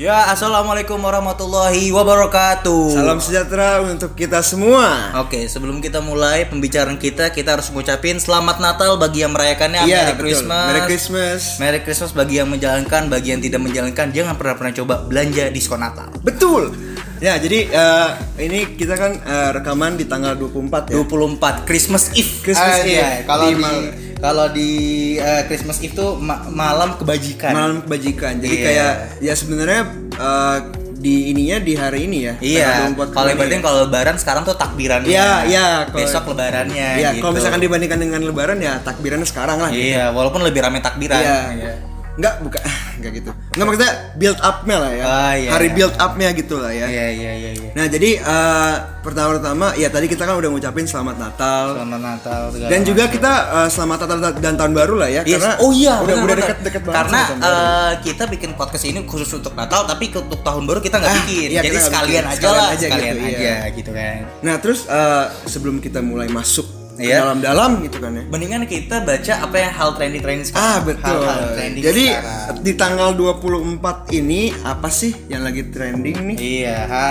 Ya, assalamualaikum warahmatullahi wabarakatuh. Salam sejahtera untuk kita semua. Oke, sebelum kita mulai pembicaraan kita, kita harus ngucapin selamat Natal bagi yang merayakannya. Iya, Merry betul. Christmas. Merry Christmas. Merry Christmas bagi yang menjalankan, bagi yang tidak menjalankan, jangan pernah pernah coba belanja diskon Natal. Betul. Ya, jadi eh, ini kita kan eh, rekaman di tanggal 24 ya. 24 Christmas Eve. Christmas Ah, Eve. iya. Kalau Di di kalau di eh, Christmas Eve tuh ma- malam kebajikan. Malam kebajikan. Jadi Iya. kayak ya sebenarnya eh, di ininya di hari ini ya. Iya. tanggal 24 Kalau ibaratnya ya. kalau lebaran sekarang tuh takbirannya. Iya, iya, kalau- Besok lebarannya Ya, gitu. kalau misalkan dibandingkan dengan lebaran ya takbirannya sekarang lah. Iya, walaupun lebih rame takbiran. Iya. Enggak, bukan enggak gitu. Enggak maksudnya build up-nya lah ya. Ah, iya, Hari iya. build up-nya gitu lah ya. Iya, iya, iya, iya. Nah, jadi eh, pertama-tama ya tadi kita kan udah ngucapin selamat Natal. Selamat Natal Dan juga kita eh, selamat Natal dan tahun baru lah ya Yes. karena oh iya, udah bener, udah deket-deket banget Karena eh, kita bikin podcast ini khusus untuk Natal, tapi untuk tahun baru kita nggak Ah, bikin. iya, Jadi nggak sekalian bikin. aja Sekalian lah, aja sekalian gitu, aja iya. gitu kan. Nah, terus eh, sebelum kita mulai masuk ke Iya. dalam-dalam gitu kan ya. Mendingan kita baca apa yang hal trending-trending sekarang. Ah, betul. Hal-hal trending Jadi sekarang. di tanggal 24 ini apa sih yang lagi trending nih? Iya, ha.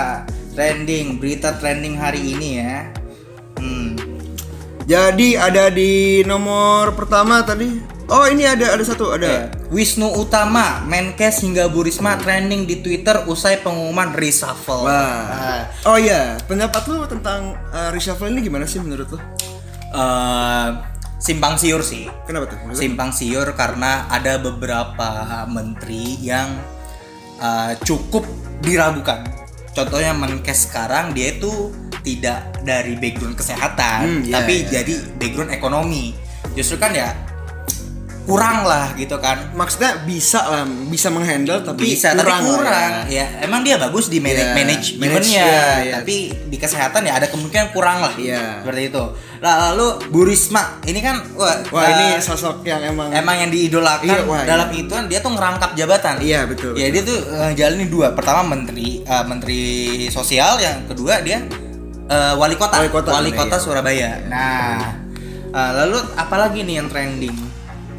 trending, berita trending hari ini ya. Hmm. Jadi ada di nomor pertama tadi. Oh, ini ada ada satu, ada. Wisnu Utama, Menkes hingga Bu Risma trending di Twitter usai pengumuman reshuffle. Wah. Oh iya, pendapat lu tentang eh, reshuffle ini gimana sih menurut lu? Eh, simpang siur sih. Kenapa tuh? Maksudnya- Simpang siur karena ada beberapa menteri yang eh, cukup diragukan. Contohnya Menkes sekarang dia itu tidak dari background kesehatan, Hmm, iya, tapi iya, jadi background ekonomi. Justru kan ya kurang lah gitu kan. Maksudnya bisa lah, bisa menghandle tapi bisa kurang tapi kurang ya. ya. emang dia bagus di manage Iya, manajemennya iya, iya. tapi di kesehatan ya ada kemungkinan kurang lah Iya. seperti itu lalu Bu Risma ini kan wah, Wah, eh, ini sosok yang emang emang yang diidolakan Iya, wah, dalam iya. itu dia tuh ngerangkap jabatan Iya, betul, ya betul. dia tuh eh, jalanin dua pertama menteri eh, menteri sosial yang kedua dia eh, wali kota Wali kota, wali iya. kota Surabaya nah eh, lalu apalagi nih yang trending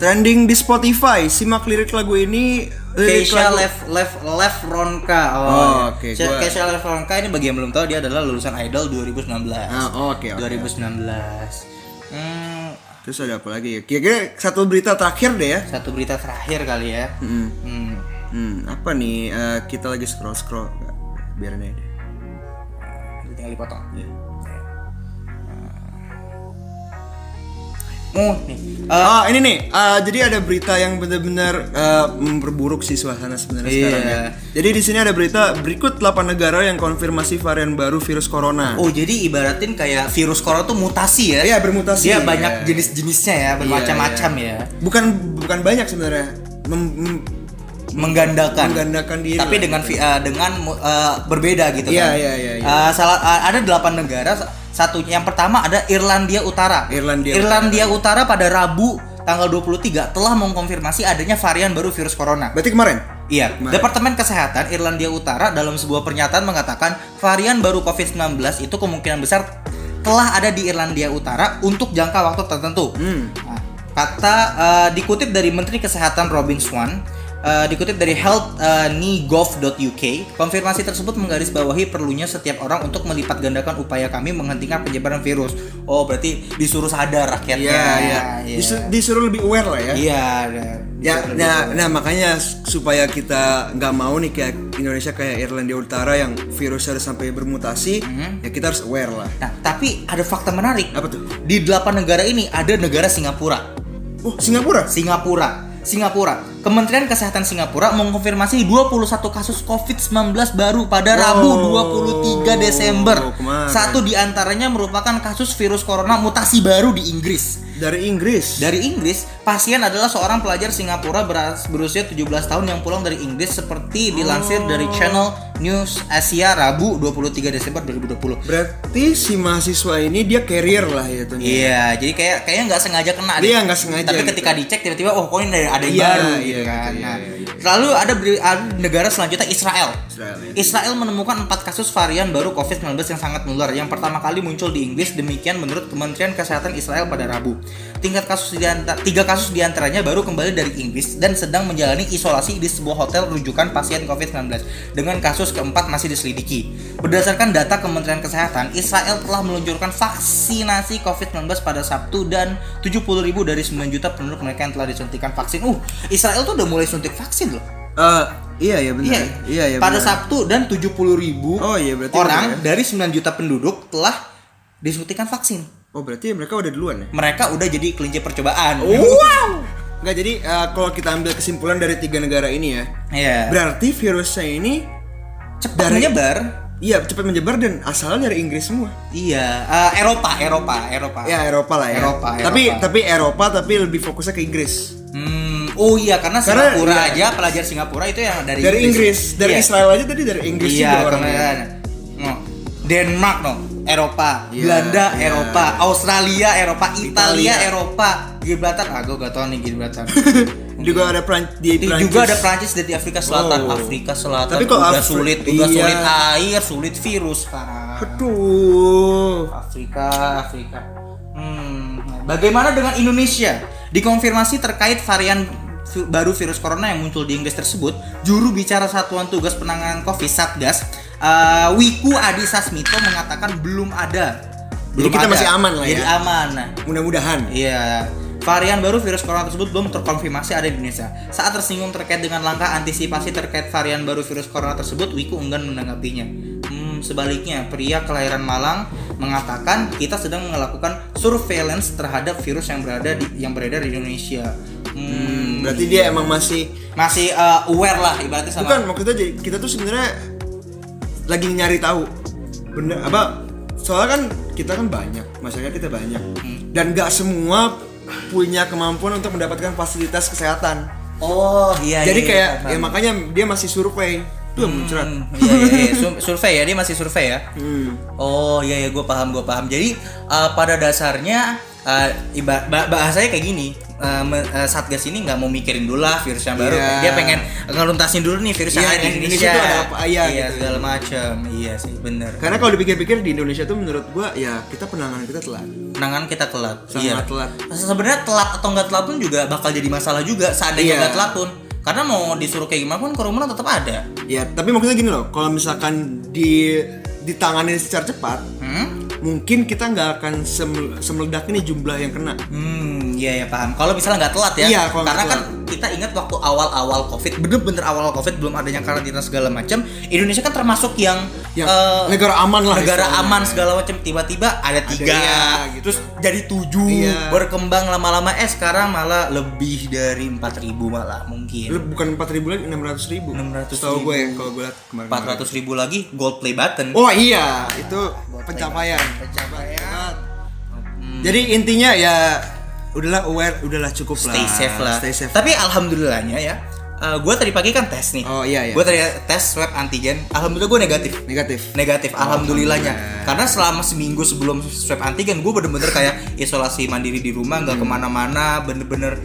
trending di Spotify. Simak lirik lagu ini Keisha Lev Lev Lev Ronka. Oh, iya. oke, Keisha- gua- Keisha Lev Ronka ini bagi yang belum tahu dia adalah lulusan Idol 2019. Ah, oke, oke. 2019. Hmm, Terus ada apa lagi ya? Kira-kira satu berita terakhir deh ya. satu berita terakhir kali ya. Hmm. Hmm. Hmm, apa nih? Eh, kita lagi scroll scroll. Biarin aja deh. Itu tinggal dipotong. Iya. Oh, nih. Eh, Ah ini nih, ah, jadi ada berita yang benar-benar eh, memperburuk sih suasana sebenarnya Iya. sekarang ya. Jadi di sini ada berita berikut 8 negara yang konfirmasi varian baru virus corona. Oh, jadi ibaratin kayak virus corona tuh mutasi ya? Iya, bermutasi. Dia banyak Iya. jenis-jenisnya ya, bermacam-macam ya. Bukan bukan banyak sebenarnya. Mem- menggandakan Menggandakan diri tapi lah, dengan vi- eh, dengan eh, berbeda gitu Iya, kan iya, iya, iya. Eh, salah eh, ada delapan negara satu yang pertama ada Irlandia Utara Irlandia Irlandia Utara pada Rabu tanggal 23 telah mengkonfirmasi adanya varian baru virus corona Berarti kemarin? Iya, Kemarin. Departemen Kesehatan Irlandia Utara dalam sebuah pernyataan mengatakan varian baru COVID-19 itu kemungkinan besar telah ada di Irlandia Utara untuk jangka waktu tertentu. Hmm. Nah, kata eh, dikutip dari Menteri Kesehatan Robin Swan, eh, dikutip dari health.nigov.uk, konfirmasi tersebut menggarisbawahi perlunya setiap orang untuk melipat gandakan upaya kami menghentikan penyebaran virus. Oh, berarti disuruh sadar rakyatnya. Iya, iya. Iya. Disu- disuruh lebih aware lah ya. Iya. Ya, nah, nah makanya supaya kita nggak mau nih kayak Indonesia kayak Irlandia Utara yang virusnya udah sampai bermutasi, Mhm. ya kita harus aware lah. Nah, tapi ada fakta menarik. Apa tuh? Di delapan negara ini ada negara Singapura. Oh, Singapura? Singapura. Singapura. Kementerian Kesehatan Singapura mengkonfirmasi 21 kasus COVID-19 baru pada Rabu Wow. 23 Desember. Kemarin. Satu di antaranya merupakan kasus virus corona mutasi baru di Inggris. Dari Inggris. Dari Inggris, pasien adalah seorang pelajar Singapura berusia 17 tahun yang pulang dari Inggris seperti dilansir dari channel News Asia Rabu 23 Desember 2020. Berarti si mahasiswa ini dia carrier lah ya tuh. Iya, jadi kayak kayaknya nggak sengaja kena. Iya, nggak sengaja Tapi gitu. ketika dicek tiba-tiba oh kok ini ada, ada yang Iya, baru iya, gitu kan. gitu, nah, iya, iya. Lalu ada, ada negara selanjutnya Israel. Israel ya. Israel menemukan empat kasus varian baru COVID-19 yang sangat menular. Yang pertama kali muncul di Inggris, demikian menurut Kementerian Kesehatan Israel pada Rabu. Tingkat kasus di anta- tiga kasus di antaranya baru kembali dari Inggris dan sedang menjalani isolasi di sebuah hotel rujukan pasien COVID-19. Dengan kasus keempat masih diselidiki. Berdasarkan data Kementerian Kesehatan, Israel telah meluncurkan vaksinasi COVID-19 pada Sabtu dan 70.000 dari 9 juta penduduk mereka yang telah disuntikan vaksin. Uh, Israel tuh udah mulai suntik vaksin loh. Eh, iya ya benar. Iya, Iya ya. Pada benar. Sabtu dan 70.000 ribu Oh, iya, berarti orang benar dari 9 juta penduduk telah disuntikan vaksin. Oh berarti mereka udah duluan ya? Mereka udah jadi kelinci percobaan. Wow. Nggak jadi eh, kalau kita ambil kesimpulan dari tiga negara ini ya, Iya. berarti virusnya ini Cepat dari- menyebar. iya cepat menyebar dan asalnya dari Inggris semua. Iya, Eh, Eropa, Eropa, Eropa. Ya Eropa lah ya. Eropa, Tapi Eropa. tapi Eropa tapi lebih fokusnya ke Inggris. Hmm, oh iya karena Karena, Singapura iya. aja pelajar Singapura itu yang dari Dari Inggris, dari Iya. Israel aja tadi dari Inggris Iya, juga orangnya. no. Denmark no, Eropa, Iya, Belanda, iya. Eropa, Australia, Eropa, Italia, Italia. Eropa, Gibraltar. Ah, gue gak tau nih Gibraltar. Juga ada Pran di Di- Prancis. juga ada Prancis dari Afrika Selatan. Oh. Afrika Selatan Tapi kok udah Afri- sulit, udah iya. sulit air, sulit virus sekarang. Aduh. Afrika, Afrika. Hmm, bagaimana dengan Indonesia? Dikonfirmasi terkait varian baru virus corona yang muncul di Inggris tersebut, juru bicara Satuan Tugas Penanganan Covid Satgas, eh, Wiku Adi Sasmito mengatakan belum ada. Jadi kita masih aman lah ya. Jadi aman. Mudah-mudahan. Iya. Varian baru virus corona tersebut belum terkonfirmasi ada di Indonesia. Saat tersinggung terkait dengan langkah antisipasi terkait varian baru virus corona tersebut, Wiku enggan menanggapinya. Hmm, sebaliknya, pria kelahiran Malang mengatakan kita sedang melakukan surveillance terhadap virus yang berada di yang beredar di Indonesia. Hmm, Berarti dia emang masih masih uh, aware lah ibaratnya sama bukan maksudnya jadi kita tuh sebenarnya lagi nyari tahu bener apa soalnya kan kita kan banyak masyarakat kita banyak Hmm. dan nggak semua punya kemampuan untuk mendapatkan fasilitas kesehatan Oh, iya jadi iya, kayak iya, ya makanya dia masih survei tuh muncrat Hmm, iya, iya, iya. Sur- survei ya, dia masih survei ya. hmm. Oh iya ya gue paham gue paham. Jadi uh, pada dasarnya uh, iba- ba- bahasanya kayak gini. uh, uh, Satgas ini nggak mau mikirin dulu lah virus yang baru. Iya. Dia pengen ngeluntasin dulu nih virus yang Iya, ada di Indonesia. Indonesia ada apa, iya, iya gitu. segala macam. Iya sih bener. karena kalau dipikir-pikir di Indonesia tuh menurut gua ya kita penanganan kita telat Penanganan kita telat. Sangat iya. telat. Sebenarnya telat atau nggak telat pun juga bakal jadi masalah juga. Seandainya Iya. nggak telat pun. Karena mau disuruh kayak gimana pun kerumunan tetap ada. ya tapi maksudnya gini loh kalau misalkan di ditangani secara cepat? Mungkin kita nggak akan semel- semeledak ini jumlah yang kena Hmm, iya ya paham. Kalau misalnya nggak telat ya, Iya, kalau karena nggak kan kita ingat waktu awal-awal covid, bener-bener awal covid belum adanya karantina segala macam, Indonesia kan termasuk yang, Yang eh, negara aman lah negara istilahnya. aman segala macam. Tiba-tiba ada tiga, iya, gitu. terus jadi tujuh, Iya. berkembang lama-lama. Eh sekarang malah lebih dari 4000 malah mungkin. Bukan 4 ribu lagi 600 ribu 600.000. Tahu gue ya kalau gue liat kemarin 400 ribu lagi gold play button. Oh iya itu pencapaian Pencapaian. Jadi intinya ya udahlah aware udahlah cukup lah stay safe lah. Stay safe Tapi alhamdulillahnya ya, gue tadi pagi kan tes nih. Oh, iya, iya. Gue tadi tes swab antigen. Alhamdulillah gue negatif. Negatif Negatif, alhamdulillahnya. alhamdulillah. Karena selama seminggu sebelum swab antigen, gue bener-bener kayak isolasi mandiri di rumah, Hmm. nggak ke mana-mana, bener-bener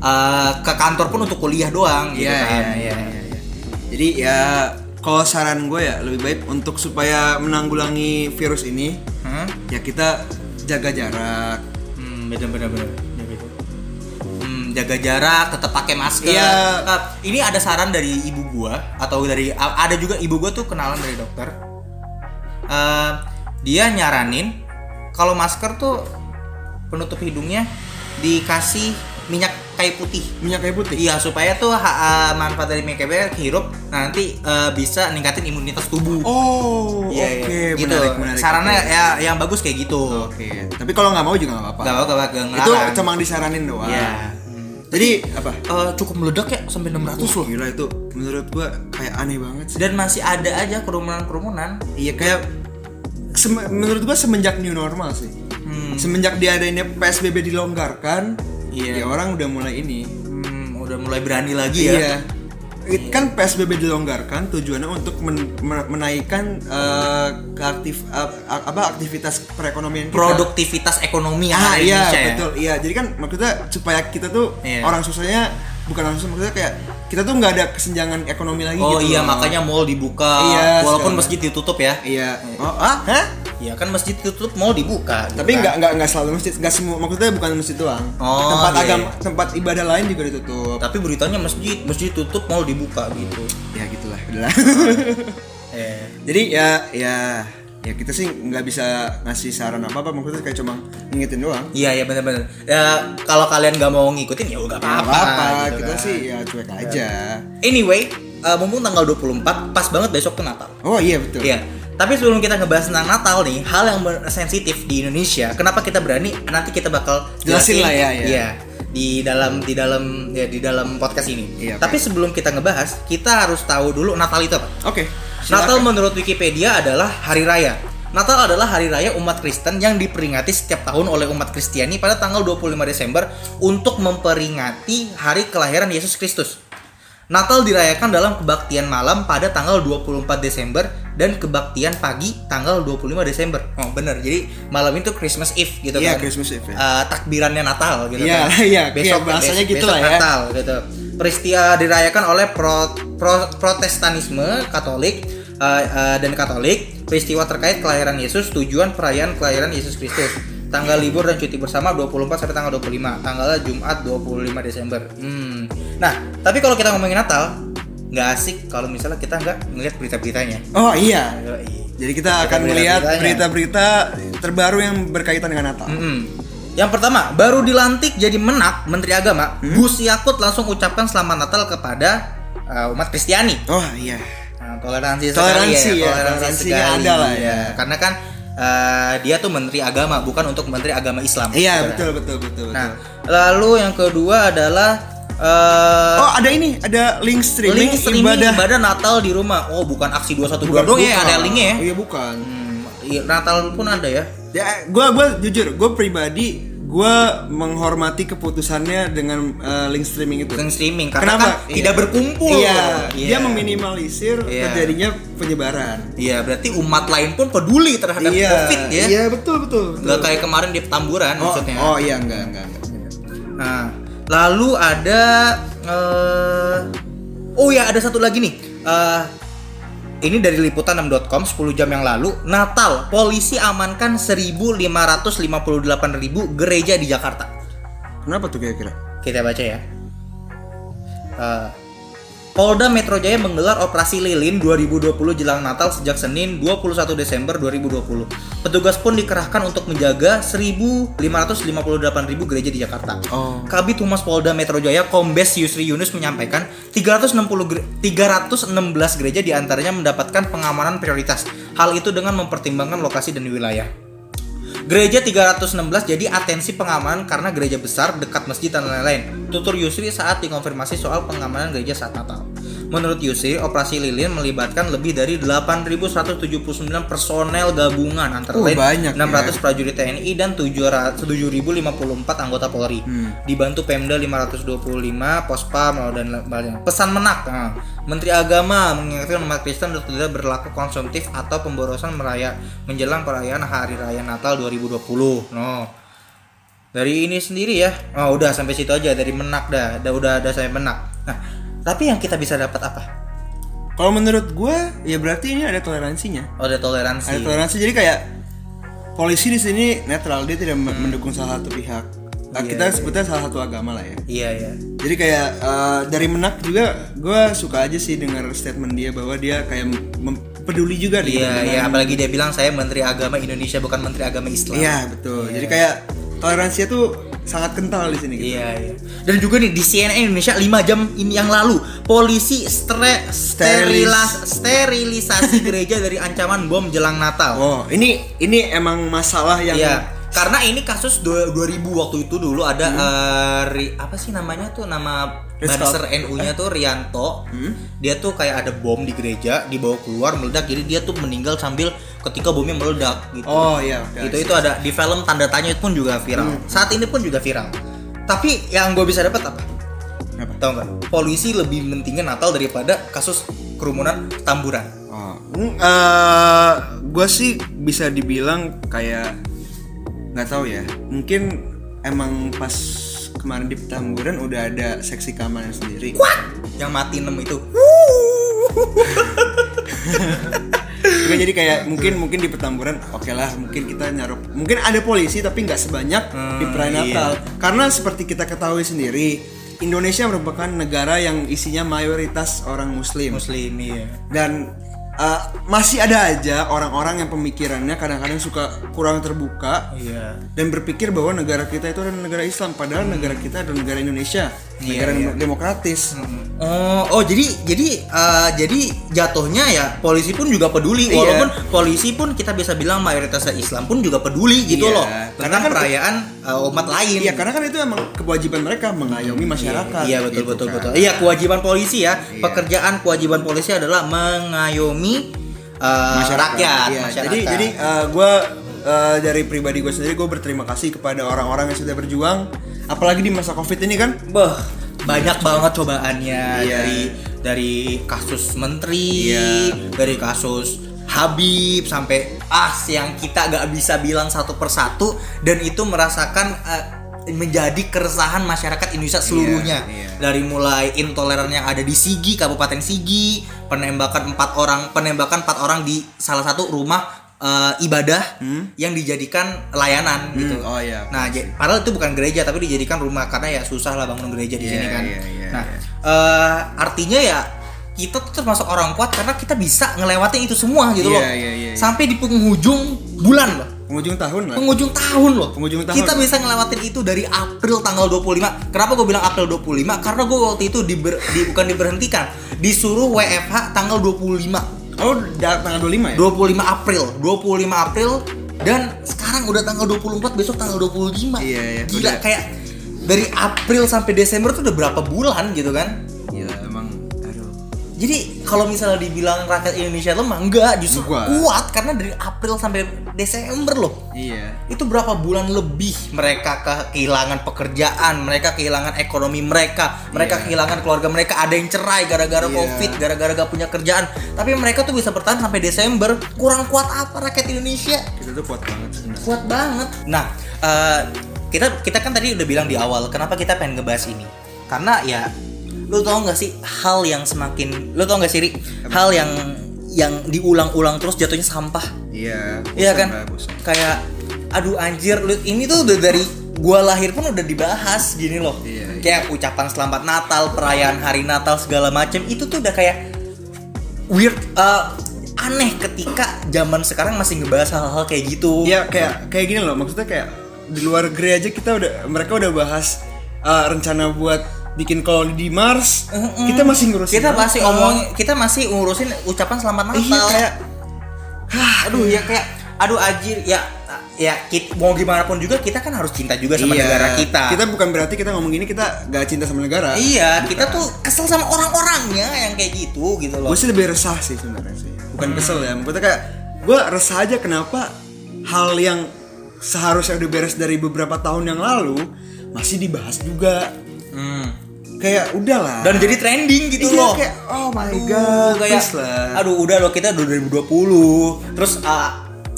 uh, ke kantor pun untuk kuliah doang. gitu Iya kan. iya iya iya. Jadi ya kalau saran gue ya lebih baik untuk supaya menanggulangi virus ini Hmm? ya kita jaga jarak Hmm, bener-bener jaga jarak, tetap pakai masker. Iya. Nah, ini ada saran dari ibu gua atau dari ada juga ibu gua tuh kenalan dari dokter. Eh, dia nyaranin kalau masker tuh penutup hidungnya dikasih minyak kayu putih. minyak kayu putih. Iya supaya tuh ha- uh, manfaat dari minyak kayu putih hirup nanti uh, bisa ningkatin imunitas tubuh. Oh Iya, oke iya. gitu. menarik Oke. ya yang bagus kayak gitu. Oke. Tapi kalau nggak mau juga nggak apa-apa. Gak apa-apa, Itu cuma disaranin doang. Iya. Jadi apa? Eh, cukup meledak ya sampai 600 loh. Gila itu menurut gua kayak aneh banget sih. Dan masih ada aja kerumunan-kerumunan. Iya kayak menurut gua semenjak new normal sih. Hmm. Semenjak diadainnya PSBB dilonggarkan, Iya. ya orang udah mulai ini. Hmm, udah mulai berani lagi ya. Iya. It- kan PSBB dilonggarkan tujuannya untuk men- men- menaikkan eh, keaktif ap- apa aktivitas perekonomian kita. Produktivitas ekonomi Ah di iya Indonesia ya. betul iya jadi kan maksudnya supaya kita tuh Iya. orang susahnya bukan langsung maksudnya kayak kita tuh nggak ada kesenjangan ekonomi lagi Oh gitu iya, loh. makanya mall dibuka Iya, walaupun sekarang. masjid ditutup ya. iya oh ah hah Iya kan masjid ditutup, mall dibuka. gitu tapi kan. nggak nggak nggak selalu masjid nggak semua maksudnya bukan masjid doang Oh, tempat iya, agama iya. tempat ibadah lain juga ditutup Tapi beritanya masjid, masjid tutup, mall dibuka gitu. ya gitulah udahlah Eh. jadi ya ya ya kita sih nggak bisa ngasih saran apa apa maksudnya kayak cuma ngingetin doang Iya iya benar-benar. Ya kalau kalian nggak mau ngikutin ya udah Nggak apa-apa. apa-apa gitu kita kan. sih ya cuek aja Anyway, eh, mumpung tanggal 24 pas banget besok tuh Natal. oh iya betul Iya. Tapi sebelum kita ngebahas tentang Natal nih, hal yang sensitif di Indonesia, kenapa kita berani? Nanti kita bakal Jelasin lah ya, ya. Iya. Di dalam di dalam ya di dalam podcast ini. Iya, oke. Tapi sebelum kita ngebahas, kita harus tahu dulu Natal itu apa. oke Natal silakan. menurut Wikipedia adalah hari raya. Natal adalah hari raya umat Kristen yang diperingati setiap tahun oleh umat Kristiani pada tanggal 25 Desember untuk memperingati hari kelahiran Yesus Kristus. Natal dirayakan dalam kebaktian malam pada tanggal 24 Desember dan kebaktian pagi tanggal 25 Desember. Oh bener, jadi malam itu Christmas Eve gitu Iya, kan. Christmas Eve, ya. Eh, takbirannya Natal gitu Iya, kan. iya, besok kayak bahasanya bes- gitu besok lah ya. Natal gitu. Peristiwa dirayakan oleh pro- pro- Protestanisme Katolik eh, eh, dan Katolik. Peristiwa terkait kelahiran Yesus, tujuan perayaan kelahiran Yesus Kristus. Tanggal libur dan cuti bersama 24 sampai tanggal 25. Tanggalnya Jumat 25 Desember. Hmm. Nah, tapi kalau kita ngomongin Natal, nggak asik kalau misalnya kita nggak ngeliat berita-beritanya. oh iya jadi kita akan melihat berita-berita terbaru yang berkaitan dengan Natal Mm-mm. Yang pertama, baru dilantik jadi menak Menteri Agama, Gus Yakut langsung ucapkan selamat Natal kepada uh, umat Kristiani. oh iya Nah, toleransi, Toleransi sekali ya, toleransinya ada lah ya. Karena kan uh, dia tuh Menteri Agama, bukan untuk Menteri Agama Islam. iya betul betul betul Nah, betul. lalu yang kedua adalah uh, oh ada ini ada link streaming, link streaming ibadah ibadah. Natal di rumah. Oh, bukan aksi 21 Bukan, bulan doang ya, ada linknya ya. iya bukan Hmm, iya, Natal pun ada ya. ya gua gua jujur gua pribadi gua menghormati keputusannya dengan eh, link streaming itu Link streaming karena Kenapa? kan Iya. tidak berkumpul. iya Iya. dia meminimalisir Iya. terjadinya penyebaran Iya, berarti umat lain pun peduli terhadap iya COVID ya. iya betul betul betul Nggak kayak kemarin di Petamburan oh, maksudnya. oh iya enggak enggak enggak Nah, lalu ada eh Oh ya, ada satu lagi nih. Eh ini dari liputan6.com 10 jam yang lalu, Natal, polisi amankan 1558 ribu gereja di Jakarta. kenapa tuh kira-kira Kita baca ya. Eh, Polda Metro Jaya menggelar operasi lilin 2020 jelang Natal sejak Senin 21 Desember 2020. Petugas pun dikerahkan untuk menjaga 1558.000 gereja di Jakarta. Oh. Kabit Humas Polda Metro Jaya Kombes Yusri Yunus menyampaikan 360 gere- 316 gereja di antaranya mendapatkan pengamanan prioritas. Hal itu dengan mempertimbangkan lokasi dan wilayah. Gereja 316 jadi atensi pengamanan karena gereja besar, dekat masjid dan lain-lain. Tutur Yusri saat dikonfirmasi soal pengamanan gereja saat Natal. Menurut Yusri, operasi lilin melibatkan lebih dari 8.179 personel gabungan antara Oh, lain banyak ya. 600 prajurit TNI dan 700 7.054 anggota Polri. Hmm. Dibantu Pemda 525, Pospam dan lain-lain. Pesan menak. Nah, Menteri Agama mengingatkan umat Kristen untuk tidak berlaku konsumtif atau pemborosan meraya menjelang perayaan Hari Raya Natal 2020. No. Dari ini sendiri ya. Oh, udah sampai situ aja dari menak dah. Udah udah ada saya menak. Nah, tapi yang kita bisa dapat apa? kalau menurut gua ya berarti ini ada toleransinya Oh, ada toleransi. ada toleransi jadi kayak polisi di sini netral dia tidak mendukung salah satu pihak Nah, Iya, kita iya. sebutnya salah satu agama lah ya Iya, iya. jadi kayak eh, dari menak juga gue suka aja sih dengar statement dia bahwa dia kayak peduli juga nih Iya, iya, apalagi dia bilang saya Menteri Agama Indonesia bukan Menteri Agama Islam. Iya, betul jadi kayak toleransinya tuh sangat kental di sini gitu. Iya, iya. Dan juga nih di CNN Indonesia 5 jam ini yang lalu, polisi stre sterilas sterilisasi gereja dari ancaman bom jelang Natal. oh ini ini emang masalah yang Iya. Karena ini kasus dua- 2000 waktu itu dulu ada Hmm. Ri- apa sih namanya tuh nama Banser NU-nya tuh Rianto. Dia tuh kayak ada bom di gereja, dibawa keluar meledak. Jadi dia tuh meninggal sambil ketika bomnya meledak gitu. oh iya oke. itu itu ada di film tanda tanya pun juga viral saat ini pun juga viral tapi yang gue bisa dapat apa Apa? tahu nggak polisi lebih mentingin Natal daripada kasus kerumunan tamburan Oh, gue sih bisa dibilang kayak nggak tahu ya. Mungkin emang pas kemarin di Petamburan udah ada seksi keamanan sendiri. Yang mati 6 itu. Oke, jadi kayak mungkin mungkin di Petamburan oke lah mungkin kita nyarup mungkin ada polisi tapi nggak sebanyak di Hmm, perayaan iya. Natal karena seperti kita ketahui sendiri Indonesia merupakan negara yang isinya mayoritas orang Muslim Muslim iya. dan uh, masih ada aja orang-orang yang pemikirannya kadang-kadang suka kurang terbuka Iya. dan berpikir bahwa negara kita itu adalah negara Islam padahal negara kita adalah negara Indonesia Iya, negara iya. demokratis Oh, oh jadi jadi eh, jadi jatuhnya ya polisi pun juga peduli Iya. walaupun polisi pun kita bisa bilang mayoritasnya Islam pun juga peduli gitu Iya. loh Karena kan- perayaan eh, umat lain. Iya karena kan itu emang kewajiban mereka mengayomi masyarakat. Iya betul gitu betul kan. betul. Iya kewajiban polisi ya. Iya. Pekerjaan kewajiban polisi adalah mengayomi eh, rakyat, Iya, masyarakat. Jadi jadi gue dari pribadi gue sendiri gue berterima kasih kepada orang-orang yang sudah berjuang, apalagi di masa covid ini kan. Beh, banyak banget cobaannya Iya. dari dari kasus menteri, Iya. dari kasus Habib sampai as yang kita gak bisa bilang satu persatu dan itu merasakan eh, menjadi keresahan masyarakat Indonesia seluruhnya iya. dari mulai intoleran yang ada di Sigi Kabupaten Sigi penembakan empat orang penembakan empat orang di salah satu rumah eh, ibadah yang dijadikan layanan gitu oh iya. Nah, padahal itu bukan gereja tapi dijadikan rumah karena ya susah lah bangun gereja di Iya, sini kan. iya, iya, nah, iya. eh, artinya ya kita tuh termasuk orang kuat karena kita bisa ngelewatin itu semua gitu Iya, loh. iya, iya, iya. Sampai di penghujung bulan loh. Penghujung tahun lah. Penghujung tahun loh. Penghujung tahun. Kita bisa ngelewatin itu dari April tanggal 25. Kenapa gue bilang April 25? Karena gue waktu itu diber- di, bukan diberhentikan, disuruh WFH tanggal 25. Oh, tanggal 25 ya? 25 April 25 April dan sekarang udah tanggal 24 besok tanggal 25 Iya, iya, gila udah. kayak dari April sampai Desember tuh udah berapa bulan gitu kan. Jadi kalau misalnya dibilang rakyat Indonesia lemah enggak justru Enggak. kuat karena dari April sampai Desember loh Iya. itu berapa bulan lebih mereka ke- kehilangan pekerjaan, mereka kehilangan ekonomi mereka, mereka Iya. kehilangan keluarga mereka, ada yang cerai gara-gara Iya. covid, gara-gara gak punya kerjaan. Tapi mereka tuh bisa bertahan sampai Desember. Kurang kuat apa rakyat Indonesia? Kita tuh kuat banget sebenarnya. Kuat banget. Nah, eh, kita kita kan tadi udah bilang di awal, kenapa kita pengen ngebahas ini? Karena ya, lu tau gak sih hal yang semakin, lu tau gak sih Ri? hal yang yang diulang-ulang terus jatuhnya sampah. Iya. Iya kan? lah, bosan. Kayak aduh anjir lu ini tuh udah dari gua lahir pun udah dibahas gini loh. Iya, iya. Kayak ucapan selamat Natal, perayaan hari Natal segala macem itu tuh udah kayak weird eh, aneh ketika zaman sekarang masih ngebahas hal-hal kayak gitu. Iya kayak kayak gini loh maksudnya kayak di luar gereja kita udah mereka udah bahas uh, rencana buat bikin koloni di Mars kita masih ngurusin Kita masih Natal. ngomong kita masih ngurusin ucapan selamat Natal. iya kayak aduh ya kayak aduh anjir ya ya kit- mau gimana pun juga kita kan harus cinta juga sama iya, negara kita. kita bukan berarti kita ngomong gini kita gak cinta sama negara Iya, kita tuh kesel sama orang-orangnya yang kayak gitu gitu loh. gue sih lebih resah sih sebenarnya sih bukan kesel ya maksudnya kayak gue resah aja kenapa hal yang seharusnya udah beres dari beberapa tahun yang lalu masih dibahas juga Hmm. Kayak udahlah Dan jadi trending gitu Iya, loh. kayak, oh my Aduh, god kayak lah aduh udah loh kita 2020. Terus uh,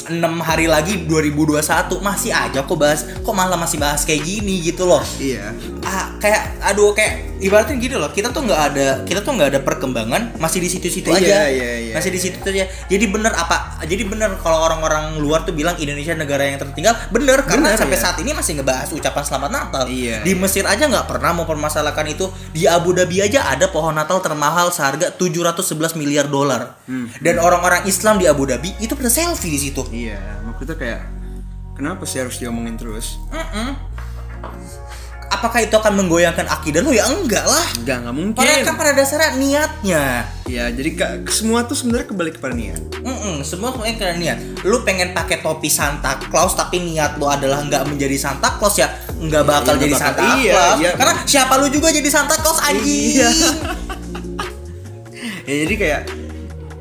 6 hari lagi 2021 masih aja kok bahas kok malah masih bahas kayak gini gitu loh. iya Ah, kayak aduh kayak ibaratnya gini loh kita tuh nggak ada kita tuh nggak ada perkembangan masih di situ-situ Iya, aja iya, iya, masih di situ aja jadi bener apa jadi bener kalau orang-orang luar tuh bilang Indonesia negara yang tertinggal bener karena Bener, sampai ya. saat ini masih ngebahas ucapan selamat Natal Iya, di iya. Mesir aja nggak pernah mempermasalahkan itu di Abu Dhabi aja ada pohon Natal termahal seharga 711 miliar dolar Hmm. dan orang-orang Islam di Abu Dhabi itu pada selfie di situ iya maksudnya kayak kenapa sih harus diomongin terus Mm-mm. Apakah itu akan menggoyangkan akidah lo ya enggak lah enggak nggak mungkin Padahal kan pada dasarnya niatnya. ya jadi ka- semua tuh sebenarnya kembali kepada niat Mm-mm, semua semuanya karena niat. Lu pengen pakai topi Santa Claus tapi niat lu adalah nggak menjadi Santa Claus ya nggak bakal Iya, jadi nggak Santa bakal. Iya, Claus. iya. Karena siapa lu juga jadi Santa Claus anjing. Iya. ya jadi kayak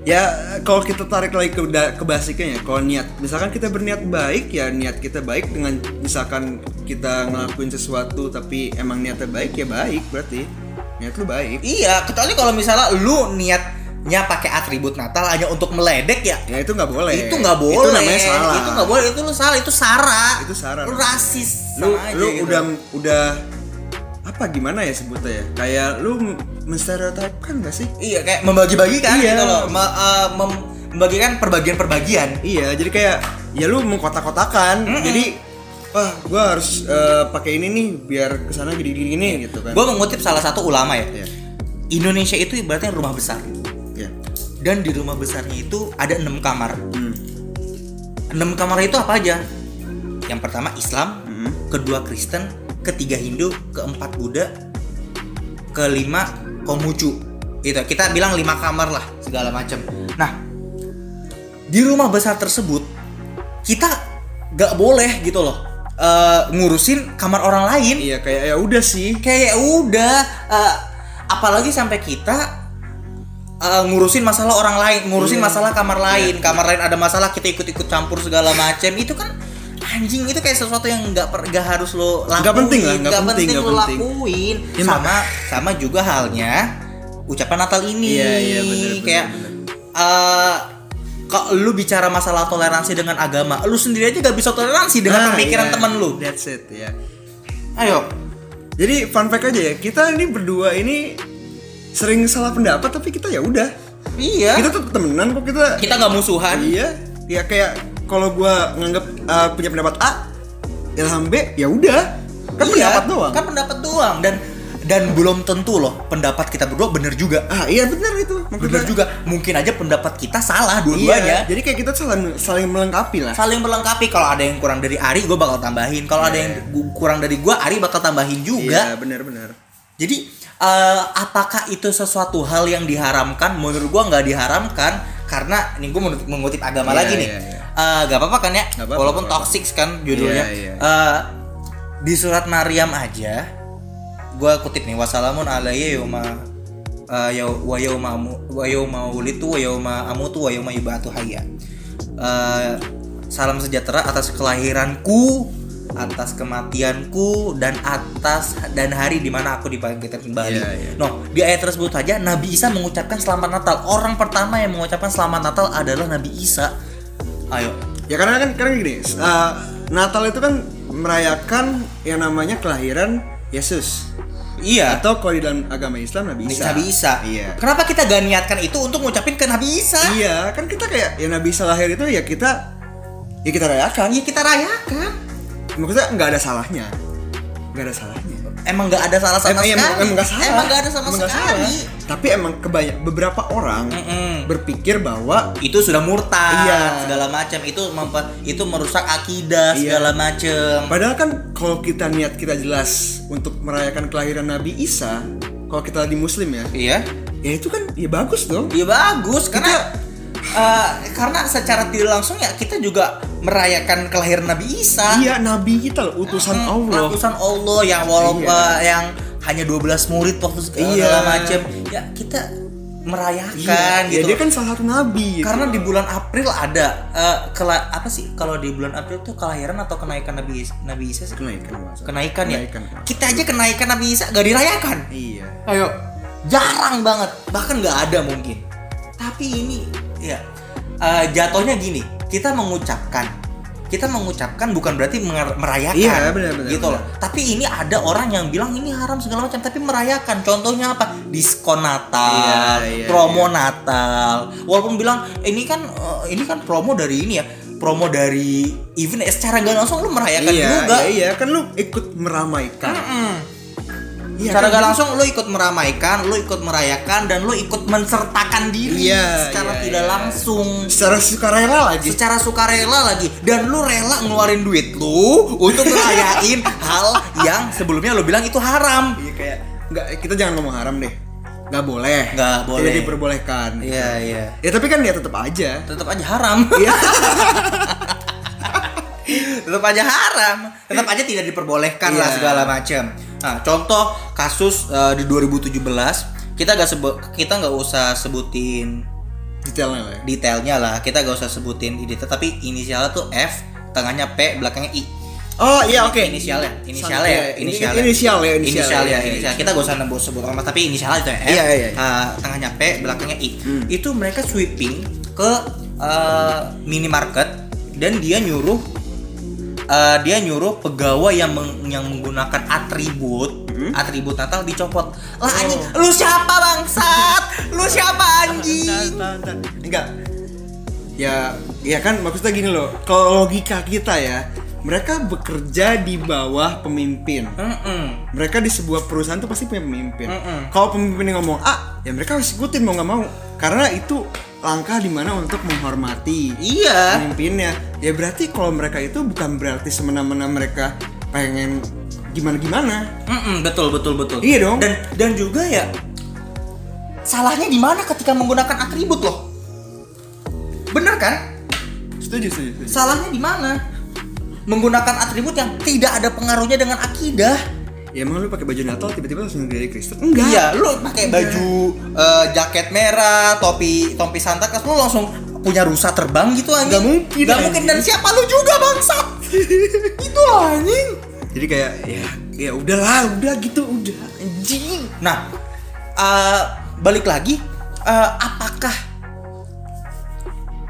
ya kalau kita tarik lagi ke ke basicnya ya kalau niat misalkan kita berniat baik ya niat kita baik dengan misalkan kita ngelakuin sesuatu tapi emang niatnya baik ya baik berarti niat lu baik Iya, kecuali kalau misalnya lu niatnya pakai atribut Natal hanya untuk meledek ya. ya itu nggak boleh Itu nggak boleh. itu namanya salah Itu nggak boleh. Itu lu salah. Itu sara. Itu sara Lu rasis. lu lu gitu. udah udah apa gimana ya sebutnya ya kayak lu menstereotipkan gak sih Iya kayak membagi-bagikan Iya. gitu loh. Me- eh, mem- membagikan perbagian-perbagian. iya jadi kayak ya lu mengkotak-kotakan jadi wah gua harus eh, pakai ini nih biar ke sana gini-gini gini gitu kan Gue mengutip salah satu ulama ya. Iya. Indonesia itu ibaratnya rumah besar. Iya. Dan di rumah besarnya itu ada enam kamar. Hmm. Enam kamar itu apa aja? Yang pertama Islam, Hmm. kedua Kristen, ketiga Hindu, keempat Buddha, kelima Konghucu. Itu kita bilang lima kamar lah segala macam. Nah, di rumah besar tersebut kita gak boleh gitu loh eh, ngurusin kamar orang lain. iya kayak ya udah sih Kayak udah, eh, apalagi sampai kita eh, ngurusin masalah orang lain, ngurusin Iya. masalah kamar lain, kamar lain ada masalah kita ikut-ikut campur segala macam. Itu kan anjing itu kayak sesuatu yang nggak per- nggak harus lo lakuin, Nggak penting lah, nggak penting, nggak lo penting. lakuin. Ya, sama sama juga halnya ucapan Natal ini. Iya, iya, bener, bener, kayak bener. eh, kalau lu bicara masalah toleransi dengan agama, lu sendiri aja gak bisa toleransi dengan Nah, pemikiran iya, temen lu. that's it ya Ayo, Jadi fun fact aja ya, kita ini berdua ini sering salah pendapat tapi kita ya udah. iya. Kita tuh temenan kok kita. kita nggak musuhan. Iya, ya kayak kalau gua nganggap uh, punya pendapat A, Ilham B, ya udah. Kan Iya, pendapat doang. Kan pendapat doang dan dan belum tentu loh pendapat kita berdua bener juga. Ah, iya benar itu. Bener juga. Mungkin aja pendapat kita salah Iya, dua-duanya. jadi kayak kita saling saling melengkapi lah. Saling melengkapi. Kalau ada yang kurang dari Ari, gue bakal tambahin. Kalau ada Iya. yang kurang dari gue, Ari bakal tambahin juga. Iya, benar-benar. Jadi eh, apakah itu sesuatu hal yang diharamkan? Menurut gue nggak diharamkan karena ini gue mengutip agama Iya, lagi nih. iya, iya. Eh, gak apa-apa kan ya? Nggak apa-apa, Walaupun apa-apa. toxic kan judulnya. Iya, iya. Eh, di surat Maryam aja, gue kutip nih wassalamun alayya yauma eh, wa yauma wa yauma wa yauma amutu wa yauma yub'atu hayya. Eh, salam sejahtera atas kelahiranku, atas kematianku dan atas dan hari di mana aku dibangkitkan kembali. Iya, iya. No, di ayat tersebut saja Nabi Isa mengucapkan selamat Natal. Orang pertama yang mengucapkan selamat Natal adalah Nabi Isa. Ayo. Ya karena kan karena gini, uh, Natal itu kan merayakan yang namanya kelahiran Yesus. Iya. Atau kalau di dalam agama Islam Nabi Isa. Nabi Isa. Iya. Kenapa kita gak niatkan itu untuk ngucapin ke Nabi Isa? Iya, kan kita kayak ya Nabi Isa lahir itu ya kita ya kita rayakan. Ya kita rayakan. Maksudnya nggak ada salahnya. Nggak ada salahnya. Emang gak ada salah sama Emang, sekali. emang, emang nggak salah. Emang gak ada sama Emang sekali. salah. Tapi emang kebanyak beberapa orang berpikir bahwa Itu sudah murtad, Iya. segala macam. Itu mempe- itu merusak akidah Iya. segala macam. padahal kan kalau kita niat kita jelas untuk merayakan kelahiran Nabi Isa, kalau kita di Muslim ya, Iya. ya itu kan ya bagus dong. Ya bagus karena eh, karena secara tidak langsung ya kita juga merayakan kelahiran Nabi Isa. Iya, Nabi kita loh, utusan Hmm, Allah. Utusan Allah yang walaupun Iya. yang hanya 12 murid waktu segala Iya. macam. Ya kita merayakan Iya, ya gitu. dia kan salah satu nabi. gitu. Karena di bulan April ada eh, kela- apa sih kalau di bulan April tuh kelahiran atau kenaikan Nabi Is- Nabi Isa sih? kenaikan masa. Kenaikan ya. Kenaikan. Kita aja kenaikan Nabi Isa gak dirayakan. Iya. Ayo. Jarang banget, bahkan nggak ada mungkin. Tapi ini ya eh, jatuhnya gini, kita mengucapkan kita mengucapkan bukan berarti merayakan Iya, benar, benar, gitu loh. Tapi ini ada orang yang bilang ini haram segala macam tapi merayakan. Contohnya apa? Diskon Natal, Iya, iya, promo Natal. Walaupun bilang ini kan eh, ini kan promo dari ini ya, promo dari event eh, secara nggak langsung lu merayakan iya, juga. iya, iya, kan lu ikut meramaikan. Mm-mm. Iya, secara kan? gak langsung lu ikut meramaikan, lu ikut merayakan dan lu ikut mensertakan diri Iya, secara iya, tidak iya. langsung. Secara sukarela lagi. Secara sukarela lagi dan lu rela ngeluarin duit lu untuk ngerayain hal yang sebelumnya lu bilang itu haram. Iya kayak nggak kita jangan ngomong haram deh. Nggak boleh. Nggak boleh. Tidak diperbolehkan. Iya, iya. Ya tapi kan ya tetap aja. Tetap aja haram. Iya. tetap aja haram. Tetap aja tidak diperbolehkan lah Iya. segala macam. Nah, contoh kasus eh, di 2017 kita gak sebut kita nggak usah sebutin Detailnya lah. ya. detailnya lah kita gak usah sebutin detail tapi inisialnya tuh F tengahnya P belakangnya I Oh iya oke. inisialnya inisialnya Santai. ya Ini- inisialnya inisial ya, ya inisial kita gak usah nebus sebut nama tapi inisialnya itu ya F Iya, iya, iya. uh, tengahnya P belakangnya I Hmm. itu mereka sweeping ke uh, minimarket dan dia nyuruh uh, dia nyuruh pegawai yang meng- yang menggunakan atribut atribut Natal dicopot. Lah anjing, lu siapa bangsat? Lu siapa anjing? Enggak. Ya, ya kan maksudnya gini loh. Kalau logika kita ya, mereka bekerja di bawah pemimpin. Mm-mm. Mereka di sebuah perusahaan tuh pasti punya pemimpin. Mm-mm. Kalau pemimpin ngomong A, ya mereka harus ikutin mau nggak mau. Karena itu langkah di mana untuk menghormati Iya. pemimpinnya. Ya berarti kalau mereka itu bukan berarti semena-mena mereka pengen gimana-gimana. Mm-mm, betul betul betul. Iya dong. Dan dan juga ya salahnya di mana ketika menggunakan atribut loh? Bener kan? Setuju, setuju, setuju. Salahnya di mana? Menggunakan atribut yang tidak ada pengaruhnya dengan akidah. Ya emang lu pakai baju Natal tiba-tiba langsung dari Kristen? Enggak. Iya, lu pakai baju eh, jaket merah, topi topi Santa Claus lu langsung punya rusa terbang gitu anjing. Nggak mungkin, Nggak mungkin dan siapa lu juga bangsat. Itu anjing. Jadi kayak ya ya udahlah, udah gitu, udah anjing. Nah, eh, balik lagi, eh, apakah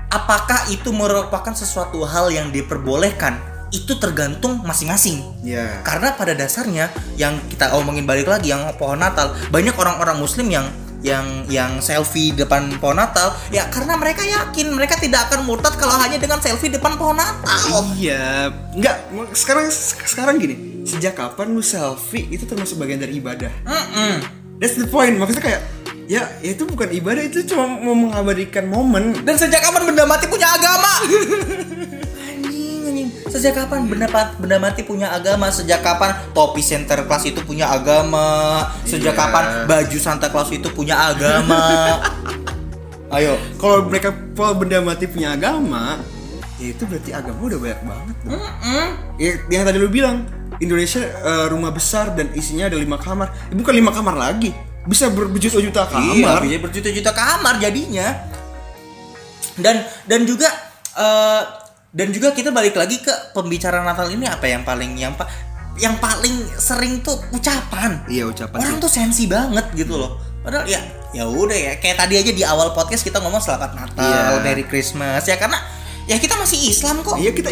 apakah itu merupakan sesuatu hal yang diperbolehkan? Itu tergantung masing-masing. Ya. Karena pada dasarnya yang kita omongin balik lagi yang pohon Natal, banyak orang-orang muslim yang yang yang selfie depan pohon Natal ya karena mereka yakin mereka tidak akan murtad kalau hanya dengan selfie depan pohon Natal. Iya, enggak. Sekarang sekarang gini, sejak kapan lu selfie itu termasuk bagian dari ibadah? Mm-mm. That's the point. Maksudnya kayak ya, ya itu bukan ibadah, itu cuma mau mengabadikan momen. Dan sejak kapan benda mati punya agama? Sejak kapan benda, benda mati punya agama? Sejak kapan topi center class itu punya agama? Sejak Iya. kapan baju Santa Claus itu punya agama? Ayo. Kalau mereka kalau benda mati punya agama, ya itu berarti agama udah banyak banget. dong. Mm-mm. Ya, yang tadi lu bilang Indonesia eh, rumah besar dan isinya ada lima kamar. Eh, bukan lima kamar lagi, bisa ber- berjuta-juta Iya, kamar. bisa berjuta-juta kamar jadinya. Dan dan juga eh, dan juga kita balik lagi ke pembicaraan Natal ini apa yang paling yang pa- yang paling sering tuh ucapan. Iya ucapan Orang sih. tuh sensi banget gitu loh. Padahal ya ya udah ya kayak tadi aja di awal podcast kita ngomong selamat Natal, Iya. Merry Christmas ya karena ya kita masih Islam kok. Iya kita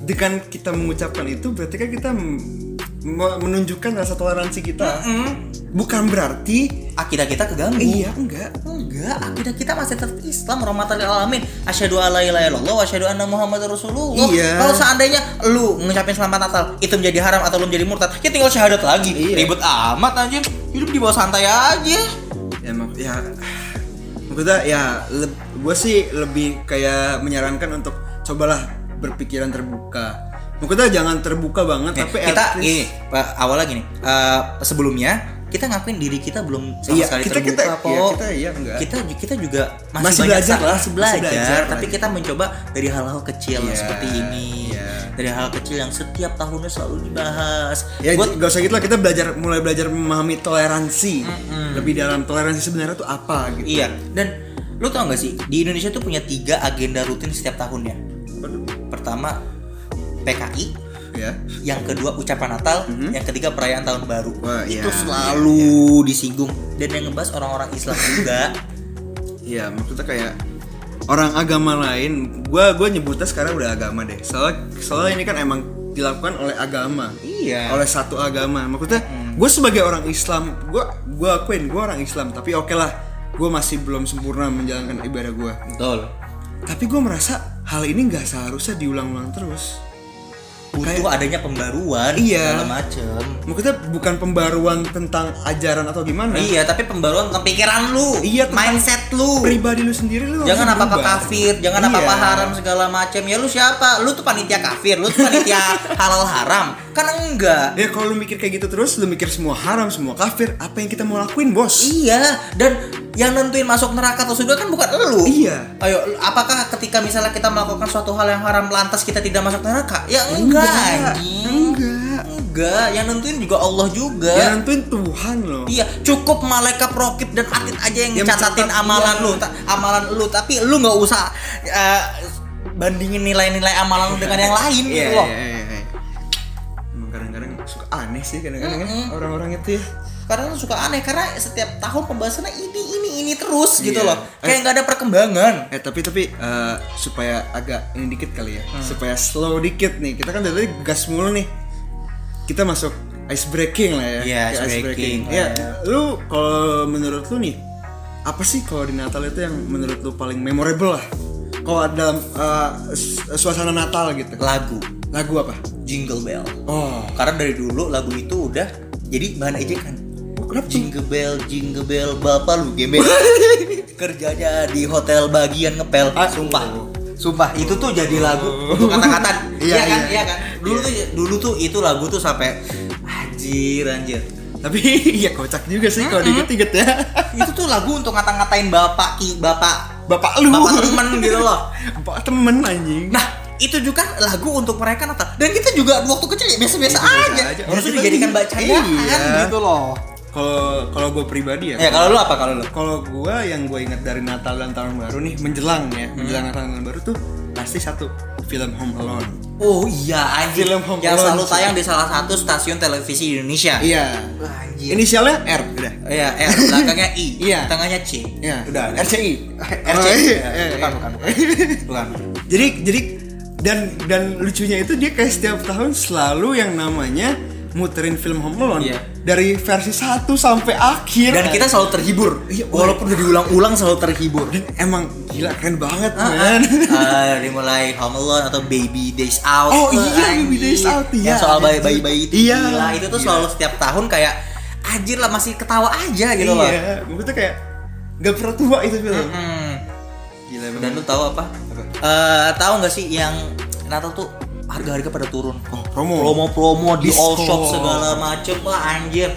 dengan kita mengucapkan itu berarti kan kita menunjukkan rasa toleransi kita. Mm. Bukan berarti Akidah kita keganggu. iya enggak. Enggak, akidah kita masih tetap Islam, rahmatan lil alamin. Asyhadu alla ilaha illallah wa asyhadu anna Muhammadar Rasulullah. Iya. Kalau seandainya lu ngucapin selamat Natal itu menjadi haram atau lu menjadi murtad, ya tinggal syahadat lagi. Iya. Ribet amat anjir. Hidup di bawah santai aja. Ya mak ya maksudnya ya gue sih lebih kayak menyarankan untuk cobalah berpikiran terbuka. Maksudnya jangan terbuka banget Eh, tapi kita least- ini awalnya gini. eh, sebelumnya kita ngakuin diri kita belum sama Iya, sekali kita- terbuka kita- kok. iya, kita iya, enggak. Kita kita juga masih, Masih belajar lah, masih masih belajar, belajar tapi lah. kita mencoba dari hal-hal kecil Iya, seperti ini. iya. Dari hal kecil yang setiap tahunnya selalu dibahas. Ya Buat- gak usah gitu lah kita belajar mulai belajar memahami toleransi lebih dalam toleransi sebenarnya tuh apa gitu. Iya, dan lu tau gak sih di Indonesia tuh punya tiga agenda rutin setiap tahunnya. Pertama PKI, Ya. yang kedua ucapan Natal, yang ketiga perayaan tahun baru. Wah, Itu iya, selalu disinggung dan yang ngebahas orang-orang Islam juga. Iya, maksudnya kayak orang agama lain, gua gua nyebutnya sekarang udah agama deh. Soalnya soalnya ini kan emang dilakukan oleh agama. Iya. Oleh satu agama. Maksudnya gue sebagai orang Islam, gua gua akuin gue orang Islam, tapi oke lah, gue masih belum sempurna menjalankan ibadah gue. Betul. Tapi gue merasa hal ini nggak seharusnya diulang-ulang terus. Butuh adanya pembaruan Iya. segala macem. Maksudnya bukan pembaruan tentang ajaran atau gimana? Iya, tapi pembaruan tentang pikiran lu, Iya, mindset lu. Pribadi lu sendiri lu Jangan apa-apa berubah. kafir, jangan Iya. apa-apa haram segala macam. Ya lu siapa? Lu tuh panitia kafir, lu tuh panitia halal haram. Kan enggak. Ya kalau lu mikir kayak gitu terus, lu mikir semua haram, semua kafir, apa yang kita mau lakuin, Bos? Iya, dan yang nentuin masuk neraka atau surga kan bukan elu. Iya. Ayo, apakah ketika misalnya kita melakukan suatu hal yang haram lantas kita tidak masuk neraka? Ya enggak, anjing. Enggak. Enggak, yang nentuin juga Allah juga. Ya nentuin Tuhan loh. Iya, cukup malaikat prokip dan atlet aja yang Yang mencatat, amalan iya. lu, ta- amalan lu, tapi lu nggak usah eh, bandingin nilai-nilai amalan lu dengan yang lain Iya, gitu loh. iya, iya, iya. Kadang-kadang suka aneh sih kadang-kadang ya, orang-orang itu ya. Karena suka aneh karena setiap tahun pembahasannya ini ini ini terus gitu Iya. loh. Kayak nggak ada perkembangan. Eh tapi tapi eh, supaya agak ini dikit kali ya, Hmm. supaya slow dikit nih. Kita kan dari tadi gas mulu nih. kita masuk ice breaking lah ya. Iya, ice breaking. Ya, Iya. lu kalau menurut lu nih apa sih kalau di Natal itu yang menurut lu paling memorable lah? Kalau dalam uh, su- suasana Natal gitu. lagu Lagu apa? Jingle Bell Oh, karena dari dulu lagu itu udah jadi bahan ejekan kenapa? Jingle Bell Jingle Bell bapak lu gembel kerjanya di hotel bagian ngepel Ah, sumpah oh. sumpah itu tuh jadi lagu untuk kata-kata Iya, iya kan iya. iya kan dulu tuh dulu tuh itu lagu tuh sampai anjir anjir Tapi ya kocak juga sih kalau diinget-inget ya. itu tuh lagu untuk ngata-ngatain bapak ki bapak Bapak lu. bapak temen gitu loh Bapak temen anjing. nah itu juga lagu untuk mereka Natal dan kita juga waktu kecil ya biasa-biasa Biasa aja, aja. harus dijadikan bacaan Iya. gitu loh Kalau kalau gue pribadi ya. ya kalau lu apa kalau lu Kalau gue yang gue ingat dari Natal dan Tahun Baru nih menjelang ya, menjelang Natal dan Tahun Baru tuh pasti satu film Home Alone. Oh iya anjir Film Home Yang Alone selalu tayang di salah satu stasiun televisi di Indonesia Iya. Wah, Anjir Inisialnya R udah. Iya R Belakangnya I Iya. Tengahnya C Iya. Udah RCI. RC Oh, iya, Ya, iya, Bukan iya. bukan Bukan Jadi jadi dan dan lucunya itu dia kayak setiap tahun selalu yang namanya muterin film Home Alone Iya. dari versi 1 sampai akhir. Dan kita selalu terhibur Iya, Walaupun udah diulang-ulang selalu terhibur dan emang gila keren banget Ah, man. ah, dari mulai Home Alone atau Baby Days Out Oh, tuh, iya. Baby Days Out, iya. Yang soal bayi-bayi itu Iya. gila Itu tuh Iya. selalu setiap tahun kayak Anjir lah masih ketawa aja gitu loh Iya, maksudnya kayak gak pernah tua itu film. Hmm. Gila Dan lu tahu apa? Eh, tahu nggak sih yang Natal tuh harga-harga pada turun. Oh, promo. Promo-promo di all shop segala macem lah anjir.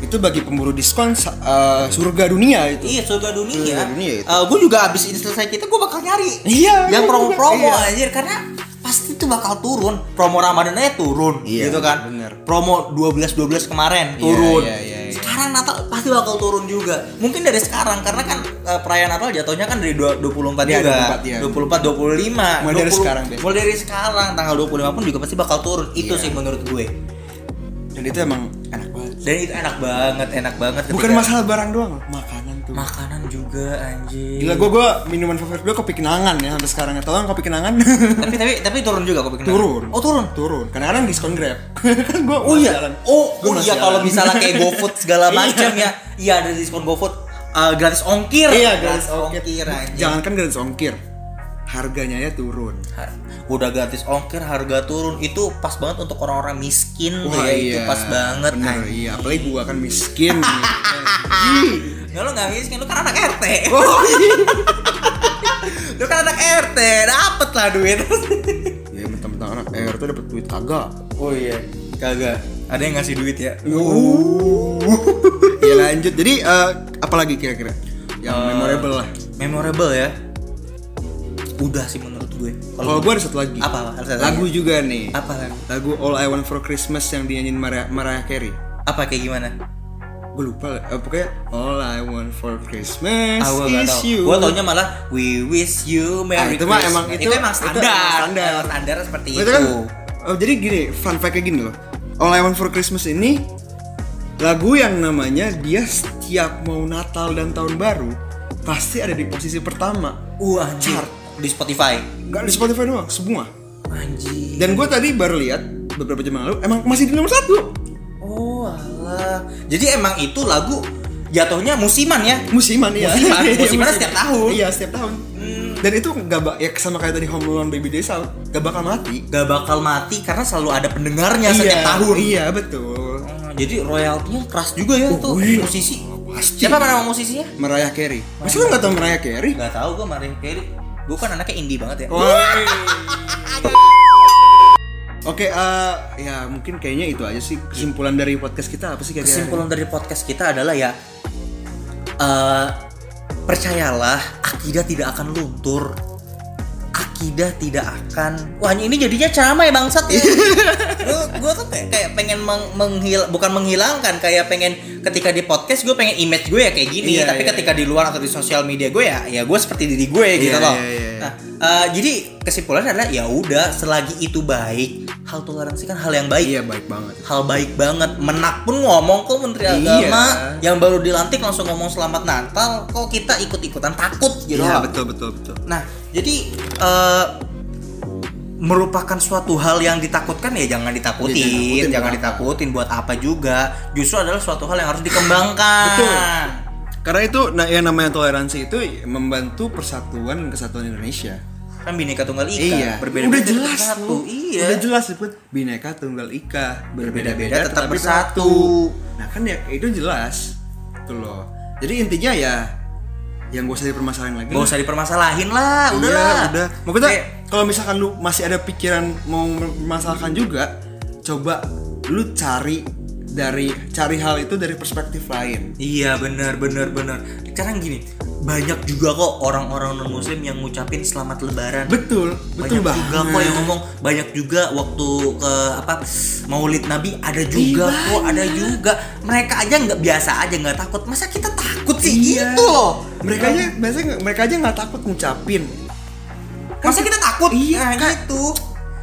Itu bagi pemburu diskon eh, surga dunia itu. Iya surga dunia. Surga dunia itu. gue juga abis ini selesai kita gue bakal nyari. Iya, Yang promo-promo iya. anjir karena pasti tuh bakal turun. Promo Ramadan aja turun Iya, gitu kan. bener. Promo 12 12 kemarin Iya, turun. iya, iya, iya. Sekarang Natal pasti bakal turun juga. Mungkin dari sekarang karena kan eh, perayaan Natal jatuhnya kan dari dua- 24 Iya, juga. 24, iya. 24 25. Mulai dari sekarang deh. Mulai dari sekarang tanggal 25 pun juga pasti bakal turun. Itu Iya. sih menurut gue. Dan itu emang enak banget. Dan itu enak banget, enak banget Bukan masalah barang doang, makanan tuh. makanan juga anjir. Gila gue gue minuman favorit gue kopi kenangan ya sampai sekarang ya. Tolong kopi kenangan. tapi tapi tapi turun juga kopi kenangan. Turun. Oh turun. Turun. Kadang-kadang diskon Grab. kan gue Oh iya. Oh, Gua oh iya kalau misalnya kayak GoFood segala Iya. macam ya. Iya ada diskon GoFood Eh, gratis ongkir. Iya, gratis ongkir. anjir. Jangan kan gratis ongkir. Harganya ya turun. Udah gratis ongkir, harga turun. Itu pas banget untuk orang-orang miskin Wah, ya. Itu iya. pas banget. Bener, iya. Apalagi gua kan miskin. Ih. Ya lu gak miskin, lu kan anak RT. oh iya. lu kan anak RT, dapet lah duit. Ya mentang-mentang anak R tuh dapat duit kagak. oh iya, kagak. Ada yang ngasih duit ya? ya lanjut. Jadi eh, apalagi kira-kira yang Eh, memorable lah. Memorable ya. Udah sih menurut gue. Kalau gua ada satu lagi. apa? Ada satu Lagu lagi. juga nih. apa lagu? Lagu All I Want for Christmas yang dinyanyiin Mariah, Mariah Carey. Apa kayak gimana? Gue lupa. Eh, pokoknya All I Want for Christmas Ah, gue gak is you. Gue taunya malah We wish you Ah, Merry itu mah Christmas. emang itu- emang itu standar. emang standar. Emang standar seperti Itu itu. kan, oh, jadi gini, fun fact kayak gini loh. All I Want for Christmas ini lagu yang namanya dia setiap mau Natal dan Tahun Baru pasti ada di posisi pertama. Uh anjir. Chart. Di Spotify. Gak di Spotify doang, semua. Anjir. Dan gue tadi baru lihat beberapa jam lalu, emang masih di nomor satu. Oh Jadi emang itu lagu jatuhnya musiman ya? Musiman ya. Musiman, Iya, musiman setiap tahun. Iya setiap tahun. Hmm. Dan itu nggak ba- ya sama kayak tadi Home Alone Baby Out, gak bakal mati. Gak bakal mati karena selalu ada pendengarnya setiap tahun. Iya betul. Oh, jadi royaltinya keras juga ya tuh Oh, iya. musisi. Pasti. Siapa nama musisinya? Mariah Carey. Masa lu nggak tau Mariah Carey? Gak tahu gue Mariah Carey. Gue kan anaknya indie banget ya. Woi. Oke, eh, ya mungkin kayaknya itu aja sih kesimpulan dari podcast kita apa sih kira-kira? Kesimpulan dari podcast kita adalah ya eh percayalah akidah tidak akan luntur. Akidah tidak akan Wah ini jadinya ceramah ya bangsat ya Gue tuh kayak, kayak pengen meng- menghil bukan menghilangkan Kayak pengen ketika di podcast gue pengen image gue ya kayak gini Iya, Tapi iya, ketika di luar atau di sosial media gue ya Ya gue seperti diri gue gitu Iya, loh iya, iya, iya. Nah eh, jadi kesimpulannya adalah ya udah selagi itu baik Hal toleransi kan hal yang baik Iya baik banget. hal baik banget menak pun ngomong kok menteri Iya. agama yang baru dilantik langsung ngomong selamat natal kok kita ikut ikutan takut gitu Iya loh. betul betul betul. nah jadi eh merupakan suatu hal yang ditakutkan ya jangan Ya, ditakutin, jangan takutin, jangan ditakutin buat apa juga. Justru adalah suatu hal yang harus dikembangkan. Betul. Karena itu nah yang namanya toleransi itu membantu persatuan dan kesatuan Indonesia. Kan bineka tunggal ika, Iya, berbeda-beda udah jelas tuh. Iya. Udah jelas disebut bineka tunggal ika, Berbeda-beda tetap bersatu. Nah kan ya itu jelas, tuh loh. Jadi intinya ya yang gak usah dipermasalahin lagi. Gak lah. usah dipermasalahin lah, Iya, udahlah. udah. Maksudnya Kayak- kalau misalkan lu masih ada pikiran mau memasalahkan juga, coba lu cari dari cari hal itu dari perspektif lain. Iya benar benar benar. Sekarang gini, banyak juga kok orang-orang non muslim yang ngucapin selamat lebaran. Betul, betul banyak banget. juga kok yang ngomong banyak juga waktu ke apa maulid nabi ada juga Iya, kok ada juga mereka aja nggak biasa aja nggak takut masa kita takut sih Iya. gitu loh Mereka aja biasanya mereka aja nggak takut ngucapin. masa kita takut Iya, nah, Kak. gitu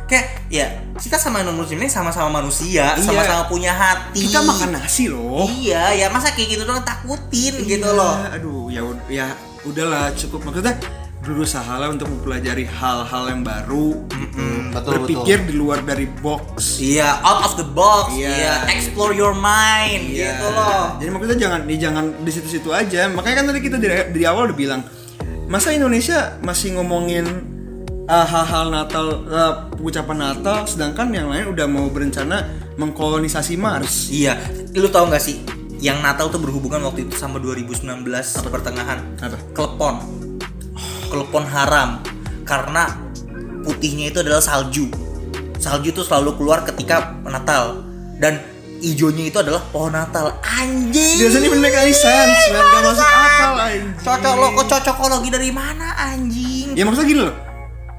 kayak ya kita sama non muslim ini sama-sama manusia Iya. sama-sama punya hati Kita makan nasi loh. iya ya masa kayak gitu dong takutin gitu Iya, loh Aduh, ya ya udahlah cukup maksudnya berusaha lah untuk mempelajari hal-hal yang baru gitu. betul, Berpikir di luar dari box. Iya, out of the box. Iya. Iya, explore your mind Iya. gitu loh. Jadi maksudnya jangan di jangan di situ-situ aja. Makanya kan tadi kita dari, dari awal udah bilang, masa Indonesia masih ngomongin uh, hal-hal Natal, uh, ucapan Natal, sedangkan yang lain udah mau berencana mengkolonisasi Mars. Iya, lu tau gak sih yang Natal tuh berhubungan waktu itu sama 2019 pertengahan. Apa? Klepon. Klepon haram karena putihnya itu adalah salju. Salju itu selalu keluar ketika Natal dan hijaunya itu adalah pohon Natal. Anjing. Biasanya make any sense. Gak masuk akal anjing. Cocok lo kok cocokologi dari mana anjing? Ya maksudnya gini loh.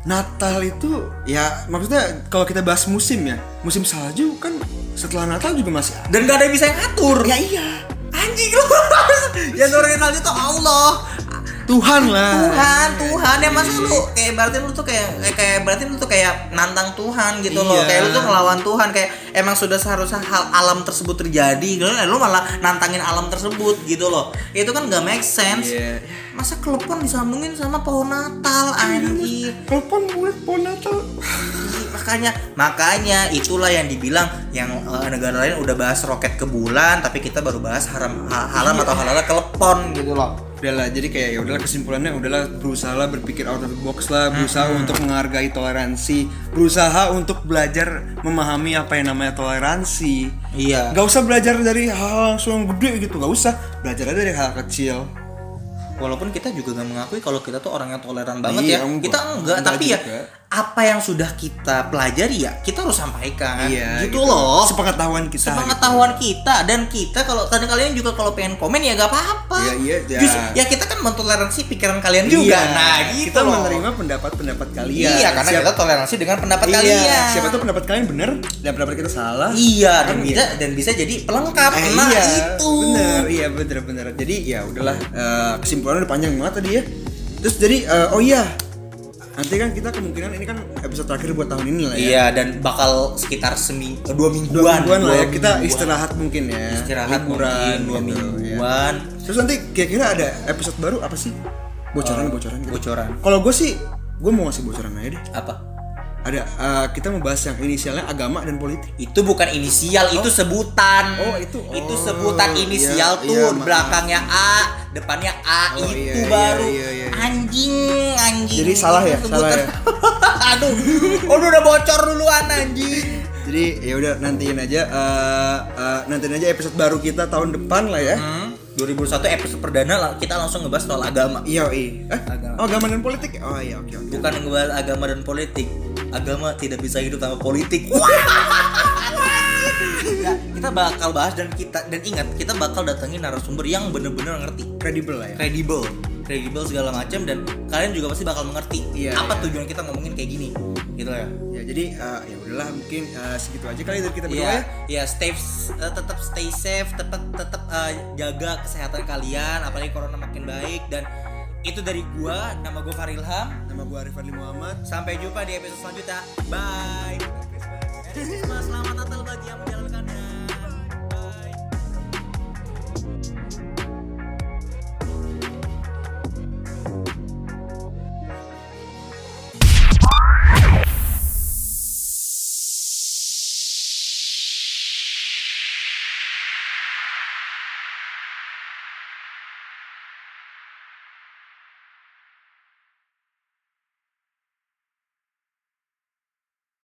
Natal itu ya maksudnya kalau kita bahas musim ya, musim salju kan setelah Natal juga masih ada. Dan gak ada yang bisa yang ngatur. Ya iya. Anjing lu. yang nurunin salju tuh Allah. Tuhan lah. Tuhan, Tuhan ya masa lu kayak berarti lu tuh kayak kayak, kayak berarti lu tuh kayak nantang Tuhan gitu loh. Iya. Kayak lu tuh ngelawan Tuhan kayak emang sudah seharusnya hal alam tersebut terjadi gitu. Lu malah nantangin alam tersebut gitu loh. Itu kan gak make sense. Iya. Masa kelepon disambungin sama pohon Natal anjir. Telepon buat pohon Natal. Makanya makanya itulah yang dibilang yang eh, negara lain udah bahas roket ke bulan tapi kita baru bahas haram ha- haram atau halal kelepon gitu loh Udahlah, jadi kayak ya udahlah kesimpulannya udahlah berusaha lah berpikir out of the box lah, berusaha untuk menghargai toleransi, berusaha untuk belajar memahami apa yang namanya toleransi. iya Gak usah belajar dari hal langsung yang gede gitu, gak usah. Belajar aja dari hal kecil. Walaupun kita juga nggak mengakui kalau kita tuh orang yang toleran banget Iya, ya enggak. kita enggak, Enggak tapi ya juga. apa yang sudah kita pelajari ya kita harus sampaikan Iya, gitu, loh Sepengetahuan kita. sepengetahuan kita dan kita kalau tadi kalian juga kalau pengen komen ya gak apa-apa Iya, iya, ya. Justru, ya kita kan mentoleransi pikiran kalian gitu. juga Iya, nah gitu kita loh. menerima pendapat-pendapat kalian. iya karena Siap- kita toleransi dengan pendapat iya, kalian Siapa tuh pendapat kalian bener dan pendapat kita salah. Iya, dan Kan bisa dan bisa jadi pelengkap. Eh, nah, iya, itu. bener, iya bener bener. Jadi ya udahlah eh, kesimpulannya udah panjang banget tadi ya. Terus jadi eh, oh iya, nanti kan kita kemungkinan ini kan episode terakhir buat tahun ini lah ya. Iya, dan bakal sekitar semi eh, dua mingguan. Dua mingguan lah ya kita mingguan. istirahat mungkin ya. istirahat liburan mungkin dua gitu, ya. mingguan. Terus nanti kira-kira ada episode baru apa sih? Bocoran bocoran gitu. Bocoran. Kalau gue sih gue mau ngasih bocoran aja deh. Apa? Ada eh, kita mau bahas yang inisialnya agama dan politik. Itu bukan inisial, itu sebutan. Oh, itu. Itu Oh, sebutan inisial iya, tuh, iya, belakangnya A, depannya A, Oh, itu iya, iya, baru. iya, iya. Anjing, anjing. Jadi salah ya? Itu Salah sebutan. ya? Aduh, udah udah bocor duluan anjing. Jadi ya udah nantiin aja eh, eh, nantiin aja episode baru kita tahun depan lah ya. Hmm, 2001 episode perdana lah, kita langsung ngebahas soal agama. Iya, iya. Eh, Agama. oh, agama dan politik. Oh iya, oke oke. bukan ngebahas agama dan politik agama tidak bisa hidup tanpa politik. Ya, kita bakal bahas dan kita dan ingat kita bakal datengin narasumber yang bener-bener ngerti. Kredibel lah ya. kredibel. Kredibel segala macam dan kalian juga pasti bakal mengerti Iya, apa iya. tujuan kita ngomongin kayak gini. Gitu ya. Ya jadi eh, ya udahlah mungkin eh, segitu aja kali dari kita berdua Iya, ya. ya stay eh, tetap stay safe, tetap tetap eh, jaga kesehatan kalian, apalagi corona makin baik dan itu dari gua, nama gua Farilham. Nama gua Arif Fadli Muhammad. Sampai jumpa di episode selanjutnya. Bye. Merry Christmas. Selamat Natal bagi yang